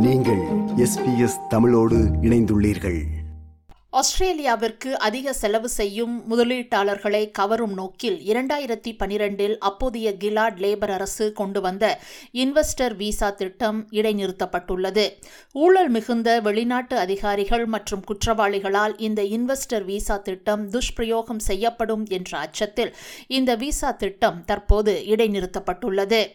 SBS தமிழோடு இணைந்துள்ளீர்கள். ஆஸ்திரேலியாவிற்கு அதிக செலவு செய்யும் முதலீட்டாளர்களை கவரும் நோக்கில் இரண்டாயிரத்தி பனிரெண்டில் அப்போதைய கிலாட் லேபர் அரசு கொண்டு வந்த இன்வெஸ்டர் விசா திட்டம் இடைநிறுத்தப்பட்டுள்ளது. ஊழல் மிகுந்த வெளிநாட்டு அதிகாரிகள் மற்றும் குற்றவாளிகளால் இந்த இன்வெஸ்டர் விசா திட்டம் துஷ்பிரயோகம் செய்யப்படும் என்ற அச்சத்தில் இந்த விசா திட்டம் தற்போது இடைநிறுத்தப்பட்டுள்ளது.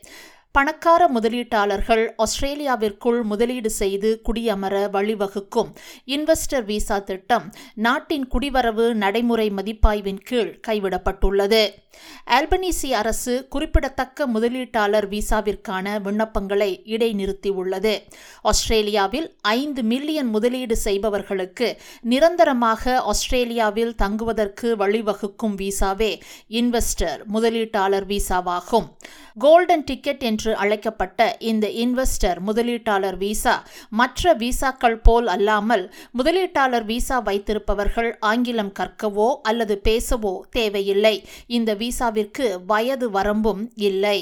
பணக்கார முதலீட்டாளர்கள் ஆஸ்திரேலியாவிற்குள் முதலீடு செய்து குடியமர வழிவகுக்கும் இன்வெஸ்டர் விசா திட்டம் நாட்டின் குடிவரவு நடைமுறை மதிப்பாய்வின் கீழ் கைவிடப்பட்டுள்ளது. ஆல்பனீசி அரசு குறிப்பிடத்தக்க முதலீட்டாளர் விசாவிற்கான விண்ணப்பங்களை இடைநிறுத்தியுள்ளது. ஆஸ்திரேலியாவில் ஐந்து மில்லியன் முதலீடு செய்பவர்களுக்கு நிரந்தரமாக ஆஸ்திரேலியாவில் தங்குவதற்கு வழிவகுக்கும் விசாவே இன்வெஸ்டர் முதலீட்டாளர் விசாவாகும். கோல்டன் டிக்கெட் என்று என்று அழைக்கப்பட்ட இந்த இன்வெஸ்டர் முதலீட்டாளர் விசா மற்ற விசாக்கள் போல் அல்லாமல் முதலீட்டாளர் விசா வைத்திருப்பவர்கள் ஆங்கிலம் கற்கவோ அல்லது பேசவோ தேவையில்லை. இந்த விசாவிற்கு வயது வரம்பும் இல்லை.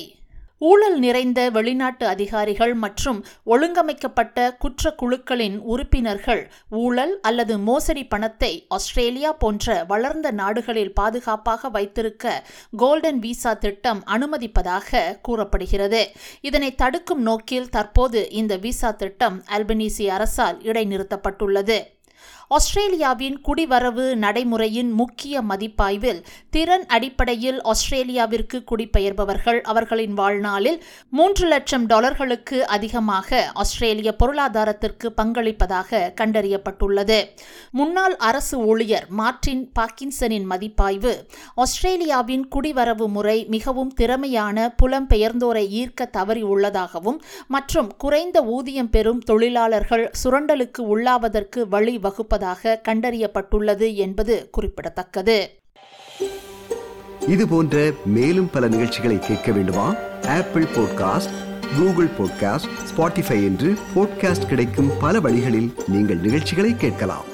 ஊழல் நிறைந்த வெளிநாட்டு அதிகாரிகள் மற்றும் ஒழுங்கமைக்கப்பட்ட குற்ற குழுக்களின் உறுப்பினர்கள் ஊழல் அல்லது மோசடி பணத்தை ஆஸ்திரேலியா போன்ற வளர்ந்த நாடுகளில் பாதுகாப்பாக வைத்திருக்க கோல்டன் விசா திட்டம் அனுமதிப்பதாக கூறப்படுகிறது. இதனை தடுக்கும் நோக்கில் தற்போது இந்த விசா திட்டம் அல்பனீசி அரசால் இடைநிறுத்தப்பட்டுள்ளது. ஆஸ்திரேலியாவின் குடிவரவு நடைமுறையின் முக்கிய மதிப்பாய்வில் திறன் அடிப்படையில் ஆஸ்திரேலியாவிற்கு குடிபெயர்பவர்கள் அவர்களின் வாழ்நாளில் மூன்று லட்சம் டாலர்களுக்கு அதிகமாக ஆஸ்திரேலிய பொருளாதாரத்திற்கு பங்களிப்பதாக கண்டறியப்பட்டுள்ளது. முன்னாள் அரசு ஊழியர் மார்டின் பாக்கின்சனின் மதிப்பாய்வு ஆஸ்திரேலியாவின் குடிவரவு முறை மிகவும் திறமையான புலம்பெயர்ந்தோரை ஈர்க்க தவறி உள்ளதாகவும் மற்றும் குறைந்த ஊதியம் பெறும் தொழிலாளர்கள் சுரண்டலுக்கு உள்ளாவதற்கு வழி வகுப்பதாக கண்டறியப்பட்டுள்ளது என்பது குறிப்பிடத்தக்கது. இது போன்ற மேலும் பல நிகழ்ச்சிகளை கேட்க வேண்டுமா? Apple podcast Google podcast Spotify என்று பாட்காஸ்ட் கிடைக்கும் பல வழிகளில் நீங்கள் நிகழ்ச்சிகளை கேட்கலாம்.